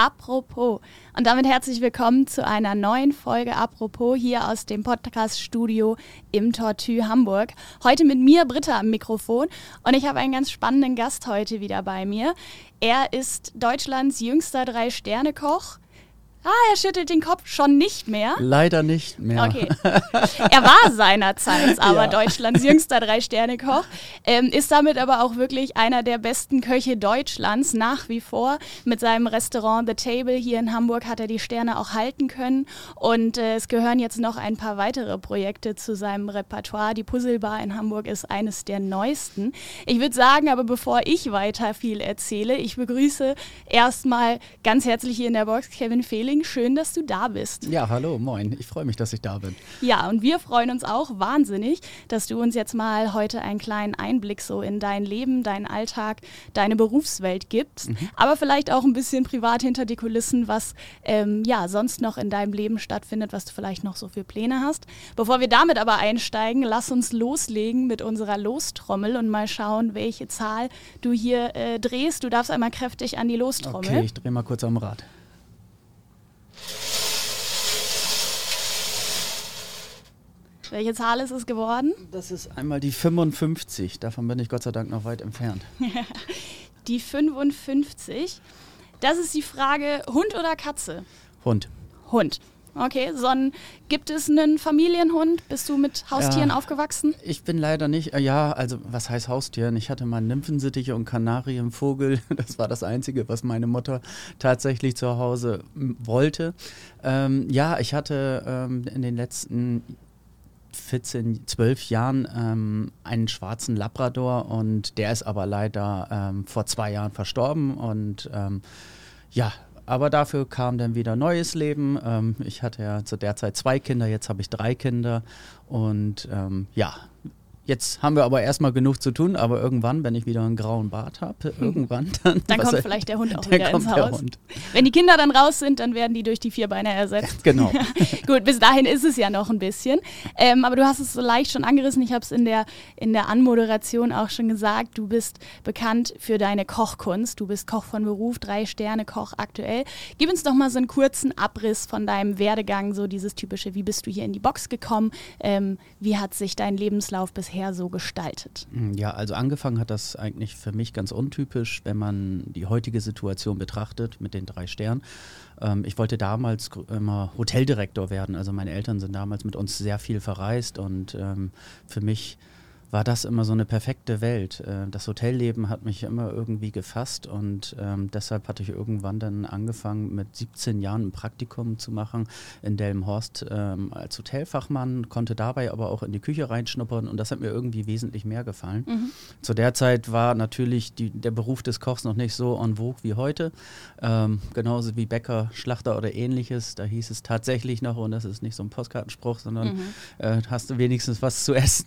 Apropos. Und damit herzlich willkommen zu einer neuen Folge Apropos hier aus dem Podcast-Studio im Tortue Hamburg. Heute mit mir, Britta, am Mikrofon. Und ich habe einen ganz spannenden Gast heute wieder bei mir. Er ist Deutschlands jüngster Drei-Sterne-Koch. Ah, er schüttelt den Kopf schon nicht mehr. Leider nicht mehr. Okay. Er war seinerzeit aber ja. Deutschlands jüngster Drei-Sterne-Koch, ähm, ist damit aber auch wirklich einer der besten Köche Deutschlands nach wie vor. Mit seinem Restaurant The Table hier in Hamburg hat er die Sterne auch halten können. Und äh, es gehören jetzt noch ein paar weitere Projekte zu seinem Repertoire. Die Puzzlebar in Hamburg ist eines der neuesten. Ich würde sagen, aber bevor ich weiter viel erzähle, ich begrüße erstmal ganz herzlich hier in der Box Kevin Felix Frühling. Schön, dass du da bist. Ja, hallo, moin. Ich freue mich, dass ich da bin. Ja, und wir freuen uns auch wahnsinnig, dass du uns jetzt mal heute einen kleinen Einblick so in dein Leben, deinen Alltag, deine Berufswelt gibst. Mhm. Aber vielleicht auch ein bisschen privat hinter die Kulissen, was ähm, ja sonst noch in deinem Leben stattfindet, was du vielleicht noch so für Pläne hast. Bevor wir damit aber einsteigen, lass uns loslegen mit unserer Lostrommel und mal schauen, welche Zahl du hier äh, drehst. Du darfst einmal kräftig an die Lostrommel. Okay, ich drehe mal kurz am Rad. Welche Zahl ist es geworden? Das ist einmal die 55. Davon bin ich Gott sei Dank noch weit entfernt. die 55. Das ist die Frage, Hund oder Katze? Hund. Hund. Okay, Son, gibt es einen Familienhund? Bist du mit Haustieren ja, aufgewachsen? Ich bin leider nicht, äh, ja, also was heißt Haustieren? Ich hatte mal Nymphensittiche und Kanarienvogel. Das war das Einzige, was meine Mutter tatsächlich zu Hause wollte. Ähm, ja, ich hatte ähm, in den letzten 14, 12 Jahren ähm, einen schwarzen Labrador und der ist aber leider ähm, vor zwei Jahren verstorben und ähm, ja, aber dafür kam dann wieder neues Leben. Ähm, ich hatte ja zu der Zeit zwei Kinder, jetzt habe ich drei Kinder und ähm, ja, Jetzt haben wir aber erstmal genug zu tun, aber irgendwann, wenn ich wieder einen grauen Bart habe, hm. irgendwann dann. Dann kommt vielleicht der Hund auch wieder ins Haus. Wenn die Kinder dann raus sind, dann werden die durch die Vierbeiner ersetzt. Genau. Gut, bis dahin ist es ja noch ein bisschen. Ähm, aber du hast es so leicht schon angerissen. Ich habe es in der, in der Anmoderation auch schon gesagt. Du bist bekannt für deine Kochkunst. Du bist Koch von Beruf, drei Sterne Koch aktuell. Gib uns doch mal so einen kurzen Abriss von deinem Werdegang, so dieses typische, wie bist du hier in die Box gekommen? Ähm, wie hat sich dein Lebenslauf bisher bisher so gestaltet? Hm, ja, also angefangen hat das eigentlich für mich ganz untypisch, wenn man die heutige Situation betrachtet mit den drei Sternen. Ähm, ich wollte damals immer Hoteldirektor werden. Also meine Eltern sind damals mit uns sehr viel verreist und ähm, für mich war das immer so eine perfekte Welt. Äh, das Hotelleben hat mich immer irgendwie gefasst und ähm, deshalb hatte ich irgendwann dann angefangen, mit 17 Jahren ein Praktikum zu machen in Delmenhorst ähm, als Hotelfachmann, konnte dabei aber auch in die Küche reinschnuppern und das hat mir irgendwie wesentlich mehr gefallen. Mhm. Zu der Zeit war natürlich die, der Beruf des Kochs noch nicht so en vogue wie heute. Ähm, genauso wie Bäcker, Schlachter oder ähnliches. Da hieß es tatsächlich noch, und das ist nicht so ein Postkartenspruch, sondern mhm. äh, hast du wenigstens was zu essen.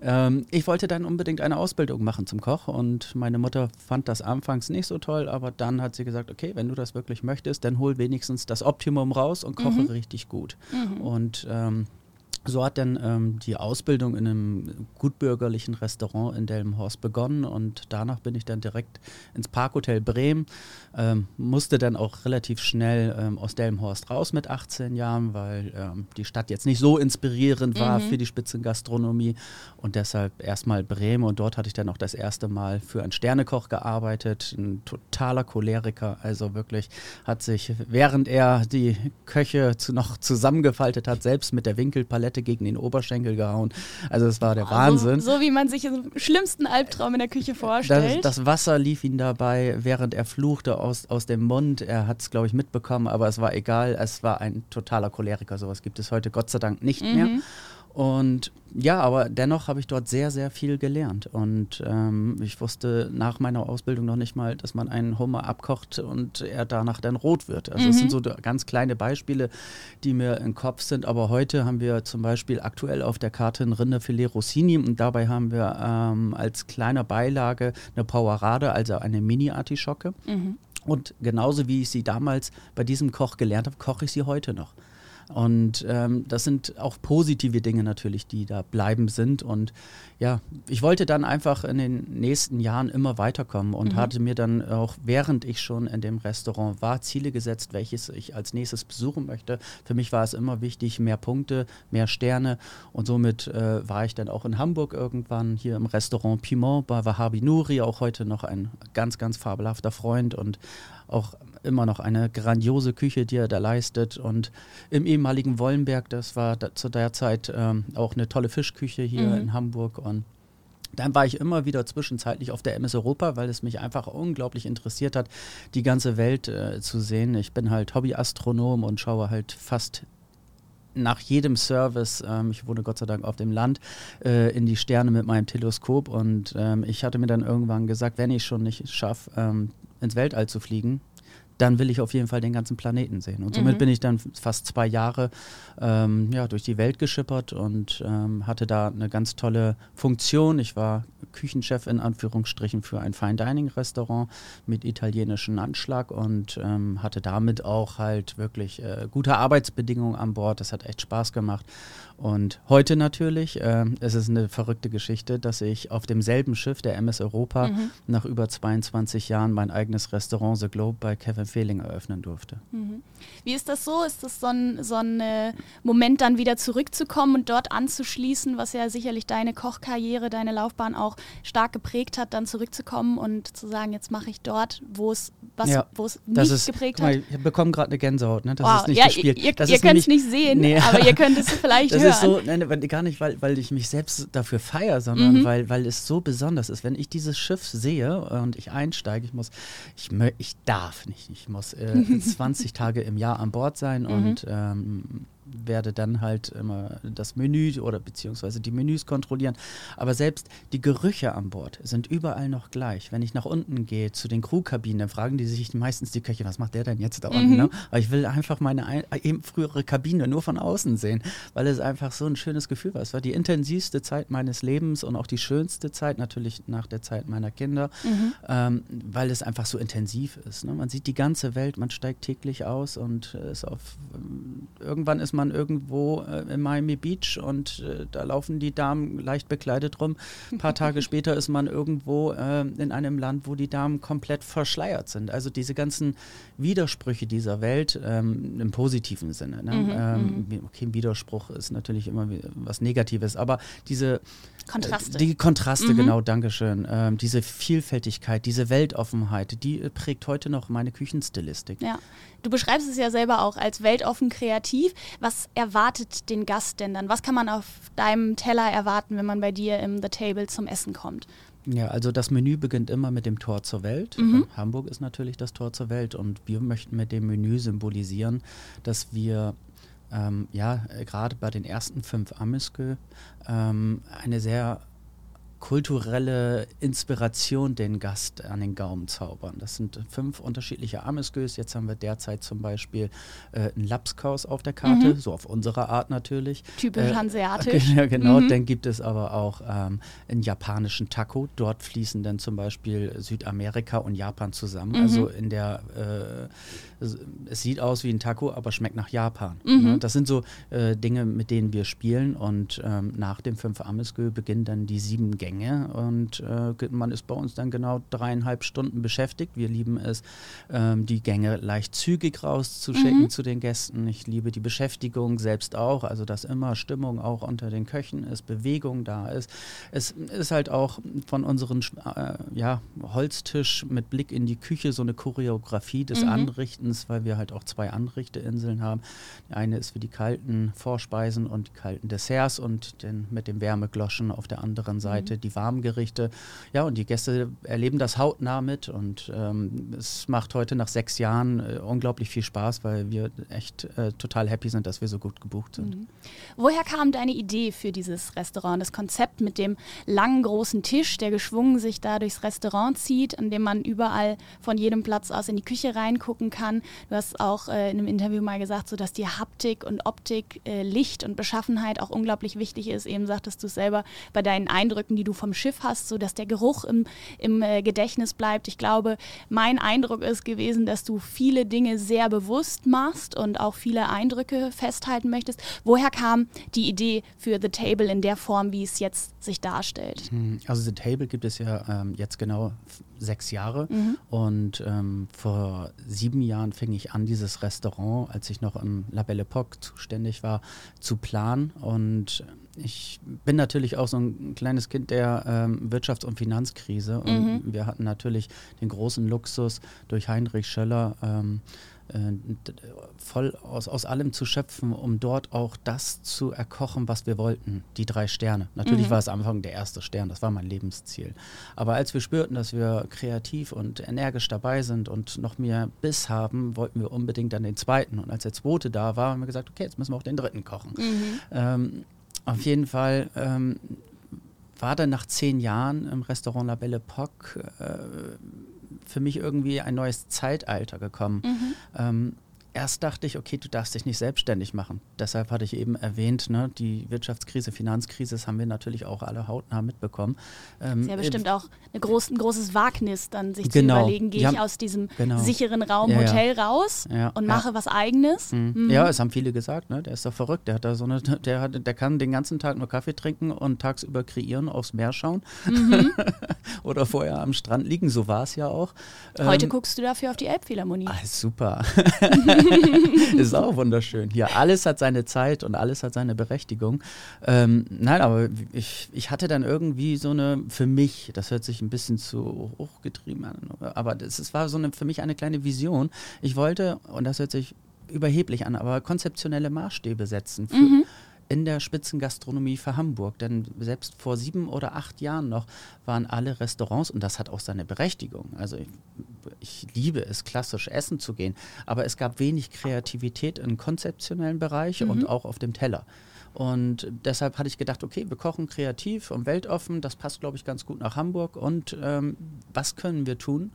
Ähm, ich wollte dann unbedingt eine Ausbildung machen zum Koch und meine Mutter fand das anfangs nicht so toll, aber dann hat sie gesagt, okay, wenn du das wirklich möchtest, dann hol wenigstens das Optimum raus und koche mhm. richtig gut. Mhm. Und ähm, so hat dann ähm, die Ausbildung in einem gutbürgerlichen Restaurant in Delmenhorst begonnen und danach bin ich dann direkt ins Parkhotel Bremen, ähm, musste dann auch relativ schnell ähm, aus Delmenhorst raus mit 18 Jahren, weil ähm, die Stadt jetzt nicht so inspirierend war mhm. für die Spitzengastronomie und deshalb erstmal Bremen und dort hatte ich dann auch das erste Mal für einen Sternekoch gearbeitet, ein totaler Choleriker, also wirklich hat sich, während er die Köche zu, noch zusammengefaltet hat, selbst mit der Winkelpalette Palette gegen den Oberschenkel gehauen. Also das war der Wahnsinn. So, so wie man sich im schlimmsten Albtraum in der Küche vorstellt. Das, das Wasser lief ihm dabei, während er fluchte aus, aus dem Mund. Er hat es, glaube ich, mitbekommen, aber es war egal. Es war ein totaler Choleriker. Sowas gibt es heute Gott sei Dank nicht mhm. mehr. Und ja, aber dennoch habe ich dort sehr, sehr viel gelernt. Und ähm, ich wusste nach meiner Ausbildung noch nicht mal, dass man einen Hummer abkocht und er danach dann rot wird. Also mhm. das sind so ganz kleine Beispiele, die mir im Kopf sind. Aber heute haben wir zum Beispiel aktuell auf der Karte ein Rinderfilet Rossini und dabei haben wir ähm, als kleiner Beilage eine Powerade, also eine Mini-Artischocke. Mhm. Und genauso wie ich sie damals bei diesem Koch gelernt habe, koche ich sie heute noch. Und ähm, das sind auch positive Dinge natürlich, die da bleiben sind. Und ja, ich wollte dann einfach in den nächsten Jahren immer weiterkommen und mhm. hatte mir dann auch, während ich schon in dem Restaurant war, Ziele gesetzt, welches ich als nächstes besuchen möchte. Für mich war es immer wichtig, mehr Punkte, mehr Sterne. Und somit äh, war ich dann auch in Hamburg irgendwann hier im Restaurant Piment bei Wahabi Nuri, auch heute noch ein ganz, ganz fabelhafter Freund und auch immer noch eine grandiose Küche, die er da leistet. Und im ehemaligen Wollenberg, das war da, zu der Zeit ähm, auch eine tolle Fischküche hier mhm. in Hamburg. Und dann war ich immer wieder zwischenzeitlich auf der MS Europa, weil es mich einfach unglaublich interessiert hat, die ganze Welt äh, zu sehen. Ich bin halt Hobbyastronom und schaue halt fast nach jedem Service, ähm, ich wohne Gott sei Dank auf dem Land, äh, in die Sterne mit meinem Teleskop. Und ähm, ich hatte mir dann irgendwann gesagt, wenn ich schon nicht schaffe, ähm, ins Weltall zu fliegen, dann will ich auf jeden Fall den ganzen Planeten sehen. Und somit mhm. bin ich dann fast zwei Jahre ähm, ja, durch die Welt geschippert und ähm, hatte da eine ganz tolle Funktion. Ich war Küchenchef in Anführungsstrichen für ein Fine Dining Restaurant mit italienischem Anschlag und ähm, hatte damit auch halt wirklich äh, gute Arbeitsbedingungen an Bord. Das hat echt Spaß gemacht. Und heute natürlich, äh, es ist eine verrückte Geschichte, dass ich auf demselben Schiff der MS Europa mhm. nach über 22 Jahren mein eigenes Restaurant The Globe bei Kevin Fehling eröffnen durfte. Mhm. Wie ist das so? Ist das so ein, so ein äh, Moment, dann wieder zurückzukommen und dort anzuschließen, was ja sicherlich deine Kochkarriere, deine Laufbahn auch stark geprägt hat, dann zurückzukommen und zu sagen, jetzt mache ich dort, wo es was, ja, wo es nicht ist, geprägt mal, hat? Ich bekomme gerade eine Gänsehaut, ne? Das wow. ist nicht ja, gespielt. Ihr, ihr könnt es nicht sehen, nee. aber ihr könnt es vielleicht das hören. Ist so, nein, gar nicht, weil, weil ich mich selbst dafür feiere, sondern mhm. weil, weil es so besonders ist. Wenn ich dieses Schiff sehe und ich einsteige, ich muss, ich, ich darf nicht, ich muss äh, 20 Tage im Jahr an Bord sein mhm. und ähm, werde dann halt immer das Menü oder beziehungsweise die Menüs kontrollieren. Aber selbst die Gerüche an Bord sind überall noch gleich. Wenn ich nach unten gehe zu den Crewkabinen, dann fragen die sich meistens die Köche, was macht der denn jetzt da unten? Mhm. Ne? Aber ich will einfach meine eben frühere Kabine nur von außen sehen, weil es einfach so ein schönes Gefühl war. Es war die intensivste Zeit meines Lebens und auch die schönste Zeit, natürlich nach der Zeit meiner Kinder, mhm. ähm, weil es einfach so intensiv ist. Ne? Man sieht die ganze Welt, man steigt täglich aus und ist auf ähm, irgendwann ist man irgendwo äh, in Miami Beach und äh, da laufen die Damen leicht bekleidet rum. Ein paar Tage später ist man irgendwo äh, in einem Land, wo die Damen komplett verschleiert sind. Also diese ganzen Widersprüche dieser Welt ähm, im positiven Sinne. Ne? Mhm, ähm, mhm. okay, ein Widerspruch ist natürlich immer was Negatives, aber diese Kontraste. Die Kontraste, mhm. genau, Dankeschön. Ähm, diese Vielfältigkeit, diese Weltoffenheit, die prägt heute noch meine Küchenstilistik. Ja. Du beschreibst es ja selber auch als weltoffen kreativ. Was erwartet den Gast denn dann? Was kann man auf deinem Teller erwarten, wenn man bei dir im The Table zum Essen kommt? Ja, also das Menü beginnt immer mit dem Tor zur Welt. Mhm. Hamburg ist natürlich das Tor zur Welt und wir möchten mit dem Menü symbolisieren, dass wir ähm, ja gerade bei den ersten fünf Amiskö ähm, eine sehr kulturelle Inspiration den Gast an den Gaumen zaubern. Das sind fünf unterschiedliche Amesgös. Jetzt haben wir derzeit zum Beispiel äh, ein Lapskaus auf der Karte, mhm. so auf unsere Art natürlich. Typisch äh, hanseatisch. Ja, genau. Mhm. Dann gibt es aber auch ähm, einen japanischen Taco. Dort fließen dann zum Beispiel Südamerika und Japan zusammen. Mhm. Also in der äh, es sieht aus wie ein Taco, aber schmeckt nach Japan. Mhm. Ne? Das sind so äh, Dinge, mit denen wir spielen und ähm, nach dem fünf Amesgö beginnen dann die sieben Gänge und äh, man ist bei uns dann genau dreieinhalb Stunden beschäftigt. Wir lieben es, ähm, die Gänge leicht zügig rauszuschicken mhm. zu den Gästen. Ich liebe die Beschäftigung selbst auch, also dass immer Stimmung auch unter den Köchen ist, Bewegung da ist. Es ist halt auch von unserem äh, ja, Holztisch mit Blick in die Küche so eine Choreografie des mhm. Anrichtens Essens, weil wir halt auch zwei Anrichteinseln haben. Die eine ist für die kalten Vorspeisen und die kalten Desserts und den, mit dem Wärmegloschen auf der anderen Seite mhm. die warmen Gerichte. Ja, und die Gäste erleben das hautnah mit und ähm, es macht heute nach sechs Jahren äh, unglaublich viel Spaß, weil wir echt äh, total happy sind, dass wir so gut gebucht sind. Mhm. Woher kam deine Idee für dieses Restaurant, das Konzept mit dem langen großen Tisch, der geschwungen sich da durchs Restaurant zieht, an dem man überall von jedem Platz aus in die Küche reingucken kann? Kann. Du hast auch äh, in einem Interview mal gesagt, so dass die Haptik und Optik, äh, Licht und Beschaffenheit auch unglaublich wichtig ist. Eben sagtest du selber bei deinen Eindrücken, die du vom Schiff hast, so dass der Geruch im, im äh, Gedächtnis bleibt. Ich glaube, mein Eindruck ist gewesen, dass du viele Dinge sehr bewusst machst und auch viele Eindrücke festhalten möchtest. Woher kam die Idee für The Table in der Form, wie es jetzt sich darstellt? Hm, also The Table gibt es ja ähm, jetzt genau sechs Jahre mhm. und ähm, vor sieben Jahren fing ich an, dieses Restaurant, als ich noch im La Belle Époque zuständig war, zu planen und ich bin natürlich auch so ein kleines Kind der ähm, Wirtschafts- und Finanzkrise und mhm. wir hatten natürlich den großen Luxus durch Heinrich Schöller ähm, äh, voll aus, aus allem zu schöpfen, um dort auch das zu erkochen, was wir wollten, die drei Sterne. Natürlich mhm. war es am Anfang der erste Stern, das war mein Lebensziel. Aber als wir spürten, dass wir kreativ und energisch dabei sind und noch mehr Biss haben, wollten wir unbedingt dann den zweiten. Und als der zweite da war, haben wir gesagt, okay, jetzt müssen wir auch den dritten kochen. Mhm. Ähm, auf jeden Fall ähm, war dann nach zehn Jahren im Restaurant La Belle Époque äh, für mich irgendwie ein neues Zeitalter gekommen. Mhm. Ähm, erst dachte ich, okay, du darfst dich nicht selbstständig machen. Deshalb hatte ich eben erwähnt, ne, die Wirtschaftskrise, Finanzkrise, das haben wir natürlich auch alle hautnah mitbekommen. Ähm, ist ja bestimmt auch ein, groß, ein großes Wagnis, dann sich genau. zu überlegen, gehe ich aus diesem genau. sicheren Raum ja, Hotel ja. raus ja, und mache was Eigenes. Mhm. Mhm. Ja, es haben viele gesagt, ne, der ist doch verrückt, der hat da so eine, der hat, der kann den ganzen Tag nur Kaffee trinken und tagsüber kreieren, aufs Meer schauen mhm. oder vorher am Strand liegen, so war es ja auch. Heute ähm, guckst du dafür auf die Elbphilharmonie. Ah, super. ist auch wunderschön. Hier, alles hat seine Zeit und alles hat seine Berechtigung. Ähm, nein, aber ich, ich hatte dann irgendwie so eine, für mich, das hört sich ein bisschen zu hochgetrieben an, aber es war so eine, für mich eine kleine Vision. Ich wollte, und das hört sich überheblich an, aber konzeptionelle Maßstäbe setzen. Für, mhm in der Spitzengastronomie für Hamburg. Denn selbst vor sieben oder acht Jahren noch waren alle Restaurants, und das hat auch seine Berechtigung. Also ich, ich liebe es, klassisch essen zu gehen, aber es gab wenig Kreativität im konzeptionellen Bereich mhm. und auch auf dem Teller. Und deshalb hatte ich gedacht, okay, wir kochen kreativ und weltoffen, das passt, glaube ich, ganz gut nach Hamburg. Und ähm, was können wir tun,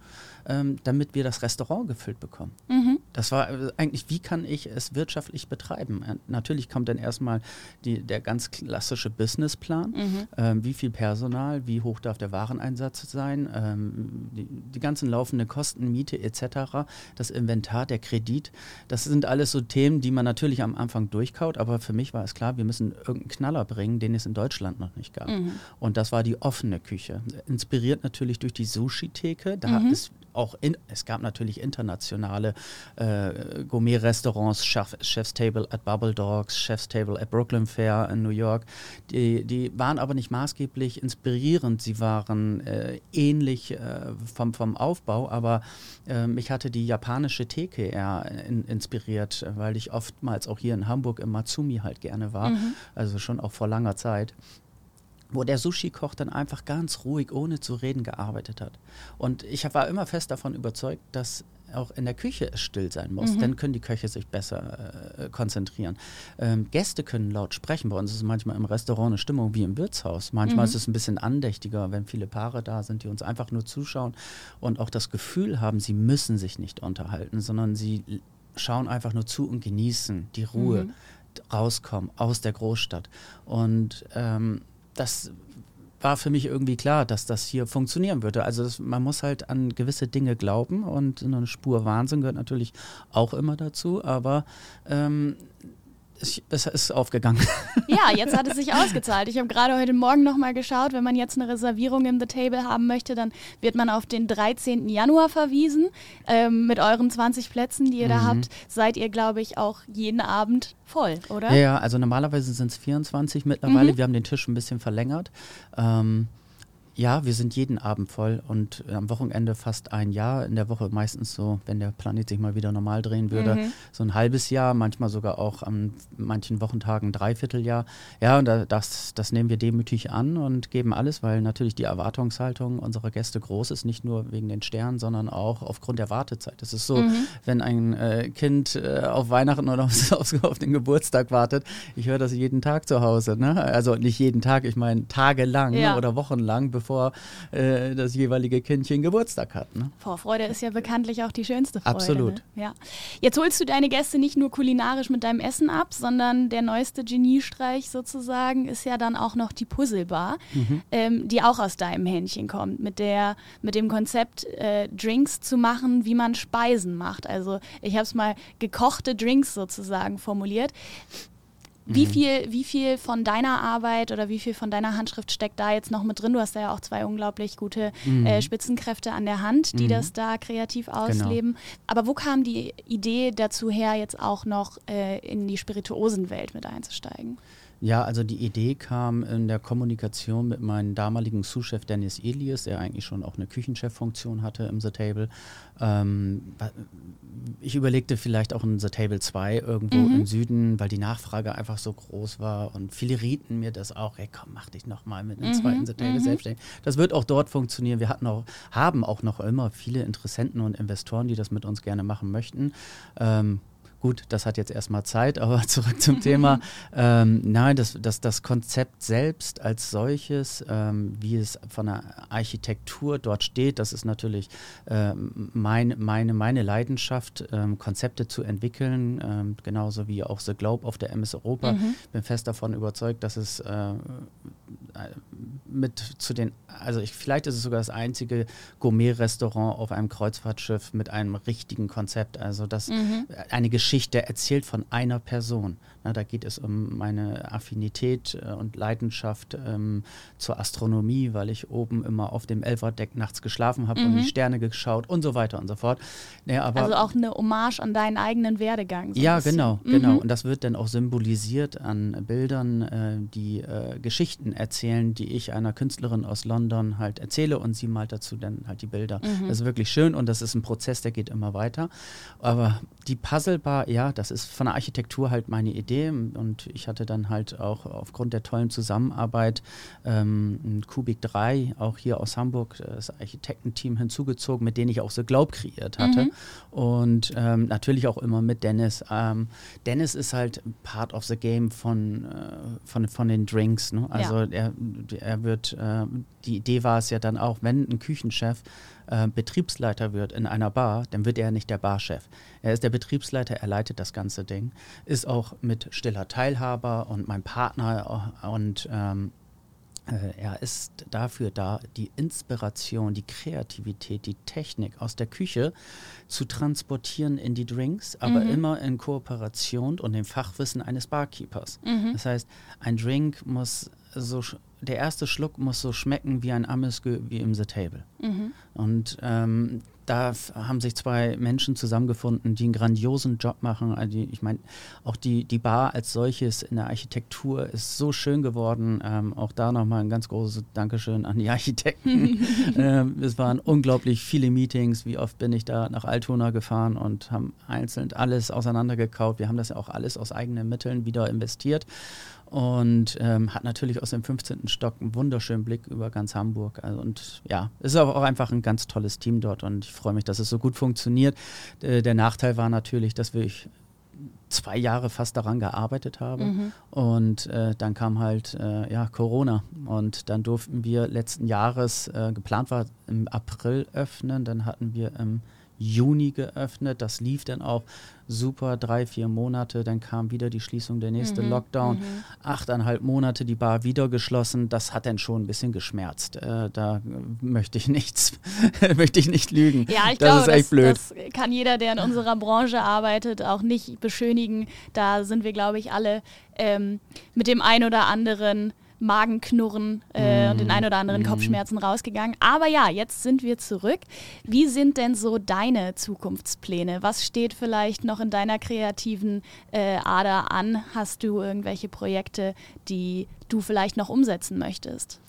ähm, damit wir das Restaurant gefüllt bekommen? Mhm. Das war äh, eigentlich, wie kann ich es wirtschaftlich betreiben? Äh, natürlich kommt dann erstmal die, der ganz klassische Businessplan. Mhm. Ähm, wie viel Personal, wie hoch darf der Wareneinsatz sein, ähm, die, die ganzen laufenden Kosten, Miete etc., das Inventar, der Kredit. Das sind alles so Themen, die man natürlich am Anfang durchkaut. Aber für mich war es klar, wir müssen irgendeinen Knaller bringen, den es in Deutschland noch nicht gab. Mhm. Und das war die offene Küche. Inspiriert natürlich durch die Sushi-Theke. Da mhm. ist auch in, es gab natürlich internationale äh, Gourmet-Restaurants, Chef, Chef's Table at Bubble Dogs, Chef's Table at Brooklyn Fair in New York. Die, die waren aber nicht maßgeblich inspirierend. Sie waren äh, ähnlich äh, vom, vom Aufbau, aber äh, mich hatte die japanische Theke eher in, inspiriert, weil ich oftmals auch hier in Hamburg im Matsumi halt gerne war. Mhm. Also schon auch vor langer Zeit wo der Sushi-Koch dann einfach ganz ruhig, ohne zu reden, gearbeitet hat. Und ich war immer fest davon überzeugt, dass auch in der Küche es still sein muss. Mhm. Dann können die Köche sich besser äh, konzentrieren. Ähm, Gäste können laut sprechen. Bei uns ist es manchmal im Restaurant eine Stimmung wie im Wirtshaus. Manchmal mhm. ist es ein bisschen andächtiger, wenn viele Paare da sind, die uns einfach nur zuschauen und auch das Gefühl haben, sie müssen sich nicht unterhalten, sondern sie schauen einfach nur zu und genießen die Ruhe. Mhm rauskommen aus der Großstadt. Und ähm, das war für mich irgendwie klar, dass das hier funktionieren würde. Also das, man muss halt an gewisse Dinge glauben und eine Spur Wahnsinn gehört natürlich auch immer dazu, aber ähm, es ist aufgegangen. Ja, jetzt hat es sich ausgezahlt. Ich habe gerade heute Morgen nochmal geschaut, wenn man jetzt eine Reservierung im The Table haben möchte, dann wird man auf den 13. Januar verwiesen. Ähm, mit euren 20 Plätzen, die ihr mhm. da habt, seid ihr, glaube ich, auch jeden Abend voll, oder? Ja, ja also normalerweise sind es 24 mittlerweile. Mhm. Wir haben den Tisch ein bisschen verlängert. Ähm, ja, wir sind jeden Abend voll und am Wochenende fast ein Jahr. In der Woche meistens so, wenn der Planet sich mal wieder normal drehen würde, mhm. so ein halbes Jahr, manchmal sogar auch an manchen Wochentagen ein Dreivierteljahr. Ja, und das, das nehmen wir demütig an und geben alles, weil natürlich die Erwartungshaltung unserer Gäste groß ist, nicht nur wegen den Sternen, sondern auch aufgrund der Wartezeit. Es ist so, mhm. wenn ein äh, Kind äh, auf Weihnachten oder auf, auf, den Geburtstag wartet, ich höre das jeden Tag zu Hause. Ne? Also nicht jeden Tag, ich meine tagelang ja. oder wochenlang, bevor bevor äh, das jeweilige Kindchen Geburtstag hat. Ne? Vorfreude ist ja bekanntlich auch die schönste Freude. Absolut. Ne? Ja. Jetzt holst du deine Gäste nicht nur kulinarisch mit deinem Essen ab, sondern der neueste Geniestreich sozusagen ist ja dann auch noch die Puzzlebar, mhm. ähm, die auch aus deinem Händchen kommt, mit, der, mit dem Konzept, äh, Drinks zu machen, wie man Speisen macht. Also ich habe es mal gekochte Drinks sozusagen formuliert. Wie mhm. viel, wie viel von deiner Arbeit oder wie viel von deiner Handschrift steckt da jetzt noch mit drin? Du hast da ja auch zwei unglaublich gute mhm. äh, Spitzenkräfte an der Hand, die mhm. das da kreativ genau. ausleben. Genau. Aber wo kam die Idee dazu her, jetzt auch noch äh, in die Spirituosenwelt mit einzusteigen? Ja, also die Idee kam in der Kommunikation mit meinem damaligen Sous-Chef Dennis Elias, der eigentlich schon auch eine Küchencheffunktion hatte im The Table. Ähm, ich überlegte vielleicht auch in The Table 2 irgendwo mhm. im Süden, weil die Nachfrage einfach so groß war und viele rieten mir das auch, ey komm, mach dich nochmal mit einem mhm. zweiten The Table mhm. selbstständig. Das wird auch dort funktionieren. Wir hatten auch, haben auch noch immer viele Interessenten und Investoren, die das mit uns gerne machen möchten. Ähm, Gut, das hat jetzt erstmal Zeit, aber zurück zum Thema. Ähm, nein, das, das, das Konzept selbst als solches, ähm, wie es von der Architektur dort steht, das ist natürlich äh, mein, meine, meine Leidenschaft, ähm, Konzepte zu entwickeln, ähm, genauso wie auch The Globe auf der MS Europa. Mhm. Bin fest davon überzeugt, dass es äh, mit zu den, also ich, vielleicht ist es sogar das einzige Gourmet-Restaurant auf einem Kreuzfahrtschiff mit einem richtigen Konzept, also das mhm. eine Geschichte erzählt von einer Person. Na, da geht es um meine Affinität äh, und Leidenschaft ähm, zur Astronomie, weil ich oben immer auf dem Elferdeck nachts geschlafen habe mhm. und die Sterne geschaut und so weiter und so fort. Ja, also auch eine Hommage an deinen eigenen Werdegang. So ja, genau, mhm. genau. Und das wird dann auch symbolisiert an Bildern, äh, die äh, Geschichten erzählen, die ich einer Künstlerin aus London halt erzähle und sie malt dazu dann halt die Bilder. Mhm. Das ist wirklich schön und das ist ein Prozess, der geht immer weiter. Aber die Puzzlebar ja, das ist von der Architektur halt meine Idee und ich hatte dann halt auch aufgrund der tollen Zusammenarbeit ähm, Kubik 3, auch hier aus Hamburg, das Architektenteam hinzugezogen, mit denen ich auch so Glaub kreiert hatte mhm. und ähm, natürlich auch immer mit Dennis. Ähm, Dennis ist halt part of the game von, äh, von, von den Drinks, ne? also ja. er, er wird, äh, die Idee war es ja dann auch, wenn ein Küchenchef äh, Betriebsleiter wird in einer Bar, dann wird er nicht der Barchef. Er ist der Betriebsleiter, er leitet das ganze Ding, ist auch mit stiller Teilhaber und mein Partner und ähm, äh, er ist dafür da, die Inspiration, die Kreativität, die Technik aus der Küche zu transportieren in die Drinks, aber mhm. immer in Kooperation und dem Fachwissen eines Barkeepers. Mhm. Das heißt, ein Drink muss so der erste Schluck muss so schmecken wie ein Amesgö wie im The Table. Mhm. Und ähm, da haben sich zwei Menschen zusammengefunden, die einen grandiosen Job machen. Also die, ich meine, auch die, die Bar als solches in der Architektur ist so schön geworden. Ähm, auch da nochmal ein ganz großes Dankeschön an die Architekten. ähm, es waren unglaublich viele Meetings. Wie oft bin ich da nach Altona gefahren und haben einzeln alles auseinandergekaut. Wir haben das ja auch alles aus eigenen Mitteln wieder investiert und ähm, hat natürlich aus dem 15. Stock einen wunderschönen Blick über ganz Hamburg. Also, und ja, es ist aber auch einfach ein ganz tolles Team dort und ich freue mich, dass es so gut funktioniert. Äh, der Nachteil war natürlich, dass wir zwei Jahre fast daran gearbeitet haben mhm. und äh, dann kam halt äh, ja Corona und dann durften wir letzten Jahres äh, geplant war im April öffnen, dann hatten wir im Juni geöffnet. Das lief dann auch super, drei, vier Monate. Dann kam wieder die Schließung, der nächste mhm, Lockdown. Mhm. Achteinhalb Monate die Bar wieder geschlossen. Das hat dann schon ein bisschen geschmerzt. Äh, da möchte ich nichts, möchte ich nicht lügen. Ja, ich das glaube, ist echt das, blöd. das kann jeder, der in unserer Branche arbeitet, auch nicht beschönigen. Da sind wir, glaube ich, alle ähm, mit dem ein oder anderen Magenknurren äh, mm. und den ein oder anderen mm. Kopfschmerzen rausgegangen. Aber ja, jetzt sind wir zurück. Wie sind denn so deine Zukunftspläne? Was steht vielleicht noch in deiner kreativen äh, Ader an? Hast du irgendwelche Projekte, die du vielleicht noch umsetzen möchtest?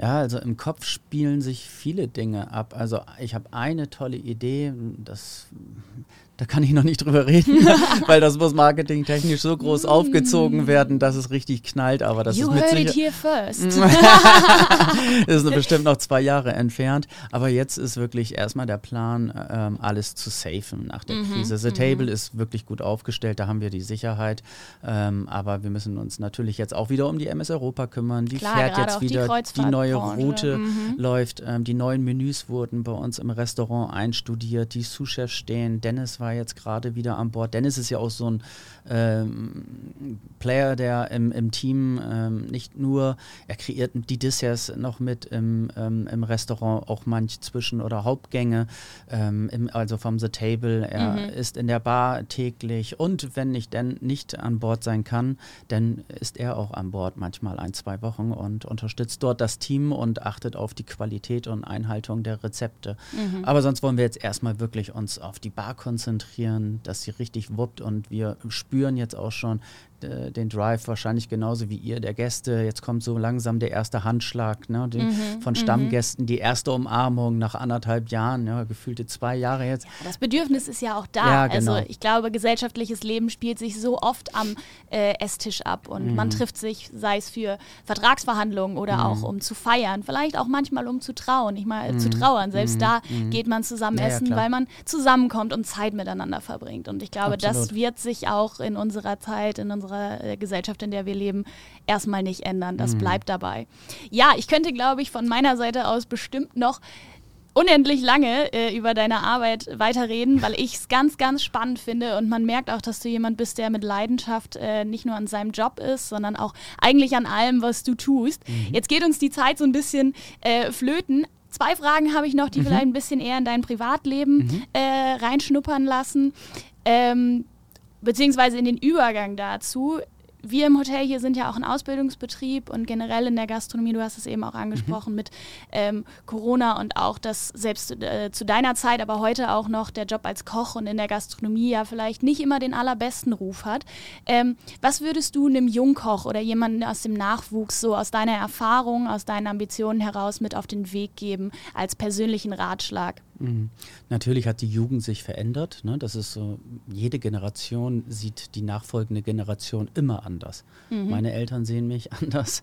Ja, also im Kopf spielen sich viele Dinge ab. Also ich habe eine tolle Idee, das da kann ich noch nicht drüber reden, weil das muss marketingtechnisch so groß aufgezogen werden, dass es richtig knallt. Aber das you ist heard it here first. ist bestimmt noch zwei Jahre entfernt. Aber jetzt ist wirklich erstmal der Plan, ähm, alles zu safen nach der mhm, Krise. The Table mhm. ist wirklich gut aufgestellt, da haben wir die Sicherheit. Ähm, aber wir müssen uns natürlich jetzt auch wieder um die MS Europa kümmern. Die Klar, fährt jetzt wieder, die, die neue Route mhm. läuft. Ähm, die neuen Menüs wurden bei uns im Restaurant einstudiert. Die Sous-Chefs stehen. Dennis war jetzt gerade wieder an Bord. Dennis ist ja auch so ein ähm, Player, der im, im Team ähm, nicht nur, er kreiert die Desserts noch mit im, ähm, im Restaurant, auch manch Zwischen- oder Hauptgänge, ähm, im, also vom The Table. Er mhm. ist in der Bar täglich und wenn ich denn nicht an Bord sein kann, dann ist er auch an Bord manchmal ein, zwei Wochen und unterstützt dort das Team und achtet auf die Qualität und Einhaltung der Rezepte. Mhm. Aber sonst wollen wir jetzt erstmal wirklich uns auf die Bar konzentrieren, dass sie richtig wuppt und wir spüren jetzt auch schon, äh, den Drive wahrscheinlich genauso wie ihr, der Gäste. Jetzt kommt so langsam der erste Handschlag ne, den, mhm, von mhm. Stammgästen, die erste Umarmung nach anderthalb Jahren, ja, gefühlte zwei Jahre jetzt. Ja, das Bedürfnis ist ja auch da. Ja, genau. Also ich glaube, gesellschaftliches Leben spielt sich so oft am äh, Esstisch ab und mhm. man trifft sich, sei es für Vertragsverhandlungen oder mhm. auch um zu feiern, vielleicht auch manchmal um zu trauen, ich mal zu mhm. trauern. Selbst mhm. da geht man zusammen essen, weil man zusammenkommt und Zeit miteinander verbringt. Und ich glaube, Absolut. das wird sich auch in unserer Zeit, in unserer unserer äh, Gesellschaft, in der wir leben, erstmal nicht ändern. Das mhm. bleibt dabei. Ja, ich könnte, glaube ich, von meiner Seite aus bestimmt noch unendlich lange äh, über deine Arbeit weiterreden, weil ich es ganz, ganz spannend finde und man merkt auch, dass du jemand bist, der mit Leidenschaft äh, nicht nur an seinem Job ist, sondern auch eigentlich an allem, was du tust. Mhm. Jetzt geht uns die Zeit so ein bisschen äh, flöten. Zwei Fragen habe ich noch, die mhm. vielleicht ein bisschen eher in dein Privatleben mhm. Äh, reinschnuppern lassen. Ähm, beziehungsweise in den Übergang dazu. Wir im Hotel hier sind ja auch ein Ausbildungsbetrieb und generell in der Gastronomie, du hast es eben auch angesprochen, mhm. mit ähm, Corona und auch das selbst äh, zu deiner Zeit, aber heute auch noch der Job als Koch und in der Gastronomie ja vielleicht nicht immer den allerbesten Ruf hat. Ähm, was würdest du einem Jungkoch oder jemandem aus dem Nachwuchs so aus deiner Erfahrung, aus deinen Ambitionen heraus mit auf den Weg geben als persönlichen Ratschlag? Mhm. Natürlich hat die Jugend sich verändert. Ne? Das ist so, jede Generation sieht die nachfolgende Generation immer anders. Mhm. Meine Eltern sehen mich anders.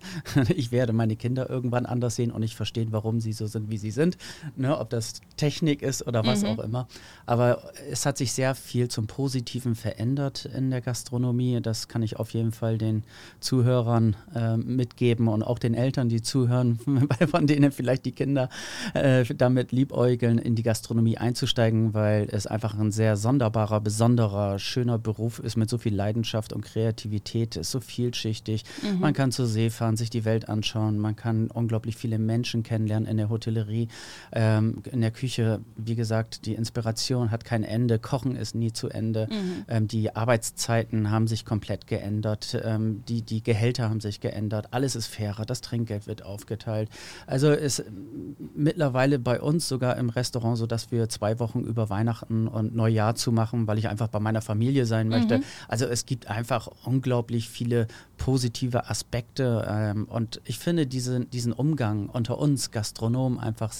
Ich werde meine Kinder irgendwann anders sehen und ich verstehe, warum sie so sind, wie sie sind. Ne? Ob das Technik ist oder was mhm. auch immer. Aber es hat sich sehr viel zum Positiven verändert in der Gastronomie. Das kann ich auf jeden Fall den Zuhörern äh, mitgeben und auch den Eltern, die zuhören, von denen vielleicht die Kinder äh, damit liebäugeln, in die Gastronomie einzusteigen, weil es einfach ein sehr sonderbarer, besonderer, schöner Beruf ist mit so viel Leidenschaft und Kreativität, ist so vielschichtig. Mhm. Man kann zur See fahren, sich die Welt anschauen, man kann unglaublich viele Menschen kennenlernen in der Hotellerie, ähm, in der Küche. Wie gesagt, die Inspiration hat kein Ende, Kochen ist nie zu Ende. Mhm. Ähm, die Arbeitszeiten haben sich komplett geändert, ähm, die, die Gehälter haben sich geändert, alles ist fairer, das Trinkgeld wird aufgeteilt. Also ist mittlerweile bei uns sogar im Restaurant so, dass wir zwei Wochen über Weihnachten und Neujahr zu machen, weil ich einfach bei meiner Familie sein möchte. Mhm. Also es gibt einfach unglaublich viele positive Aspekte ähm, und ich finde diese, diesen Umgang unter uns Gastronomen einfach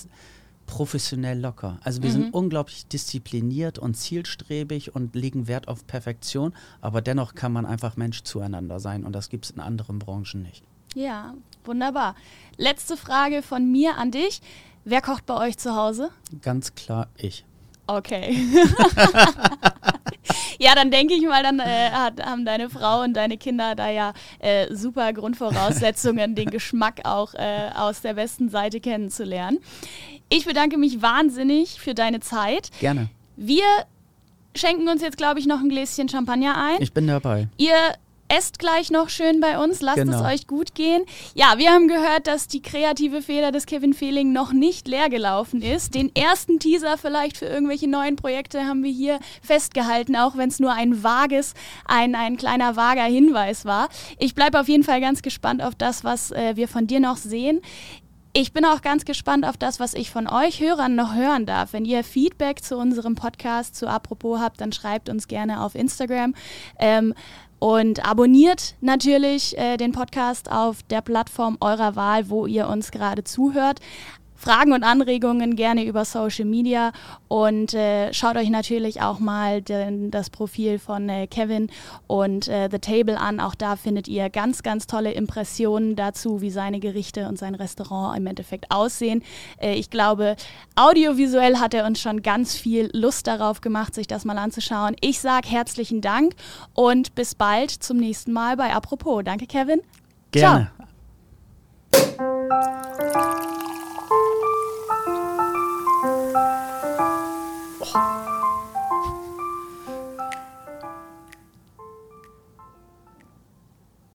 professionell locker. Also wir mhm. sind unglaublich diszipliniert und zielstrebig und legen Wert auf Perfektion, aber dennoch kann man einfach Mensch zueinander sein und das gibt es in anderen Branchen nicht. Ja, wunderbar. Letzte Frage von mir an dich. Wer kocht bei euch zu Hause? Ganz klar ich. Okay. ja, dann denke ich mal, dann äh, haben deine Frau und deine Kinder da ja äh, super Grundvoraussetzungen, den Geschmack auch äh, aus der besten Seite kennenzulernen. Ich bedanke mich wahnsinnig für deine Zeit. Gerne. Wir schenken uns jetzt, glaube ich, noch ein Gläschen Champagner ein. Ich bin dabei. Ihr esst gleich noch schön bei uns, lasst genau. es euch gut gehen. Ja, wir haben gehört, dass die kreative Feder des Kevin Fehling noch nicht leer gelaufen ist. Den ersten Teaser vielleicht für irgendwelche neuen Projekte haben wir hier festgehalten, auch wenn es nur ein vages, ein, ein kleiner vager Hinweis war. Ich bleibe auf jeden Fall ganz gespannt auf das, was äh, wir von dir noch sehen. Ich bin auch ganz gespannt auf das, was ich von euch Hörern noch hören darf. Wenn ihr Feedback zu unserem Podcast zu Apropos habt, dann schreibt uns gerne auf Instagram. Ähm, und abonniert natürlich äh, den Podcast auf der Plattform eurer Wahl, wo ihr uns gerade zuhört. Fragen und Anregungen gerne über Social Media und äh, schaut euch natürlich auch mal den, das Profil von äh, Kevin und äh, The Table an. Auch da findet ihr ganz, ganz tolle Impressionen dazu, wie seine Gerichte und sein Restaurant im Endeffekt aussehen. Äh, ich glaube, audiovisuell hat er uns schon ganz viel Lust darauf gemacht, sich das mal anzuschauen. Ich sage herzlichen Dank und bis bald zum nächsten Mal bei Apropos. Danke, Kevin. Gerne. Ciao. 哇！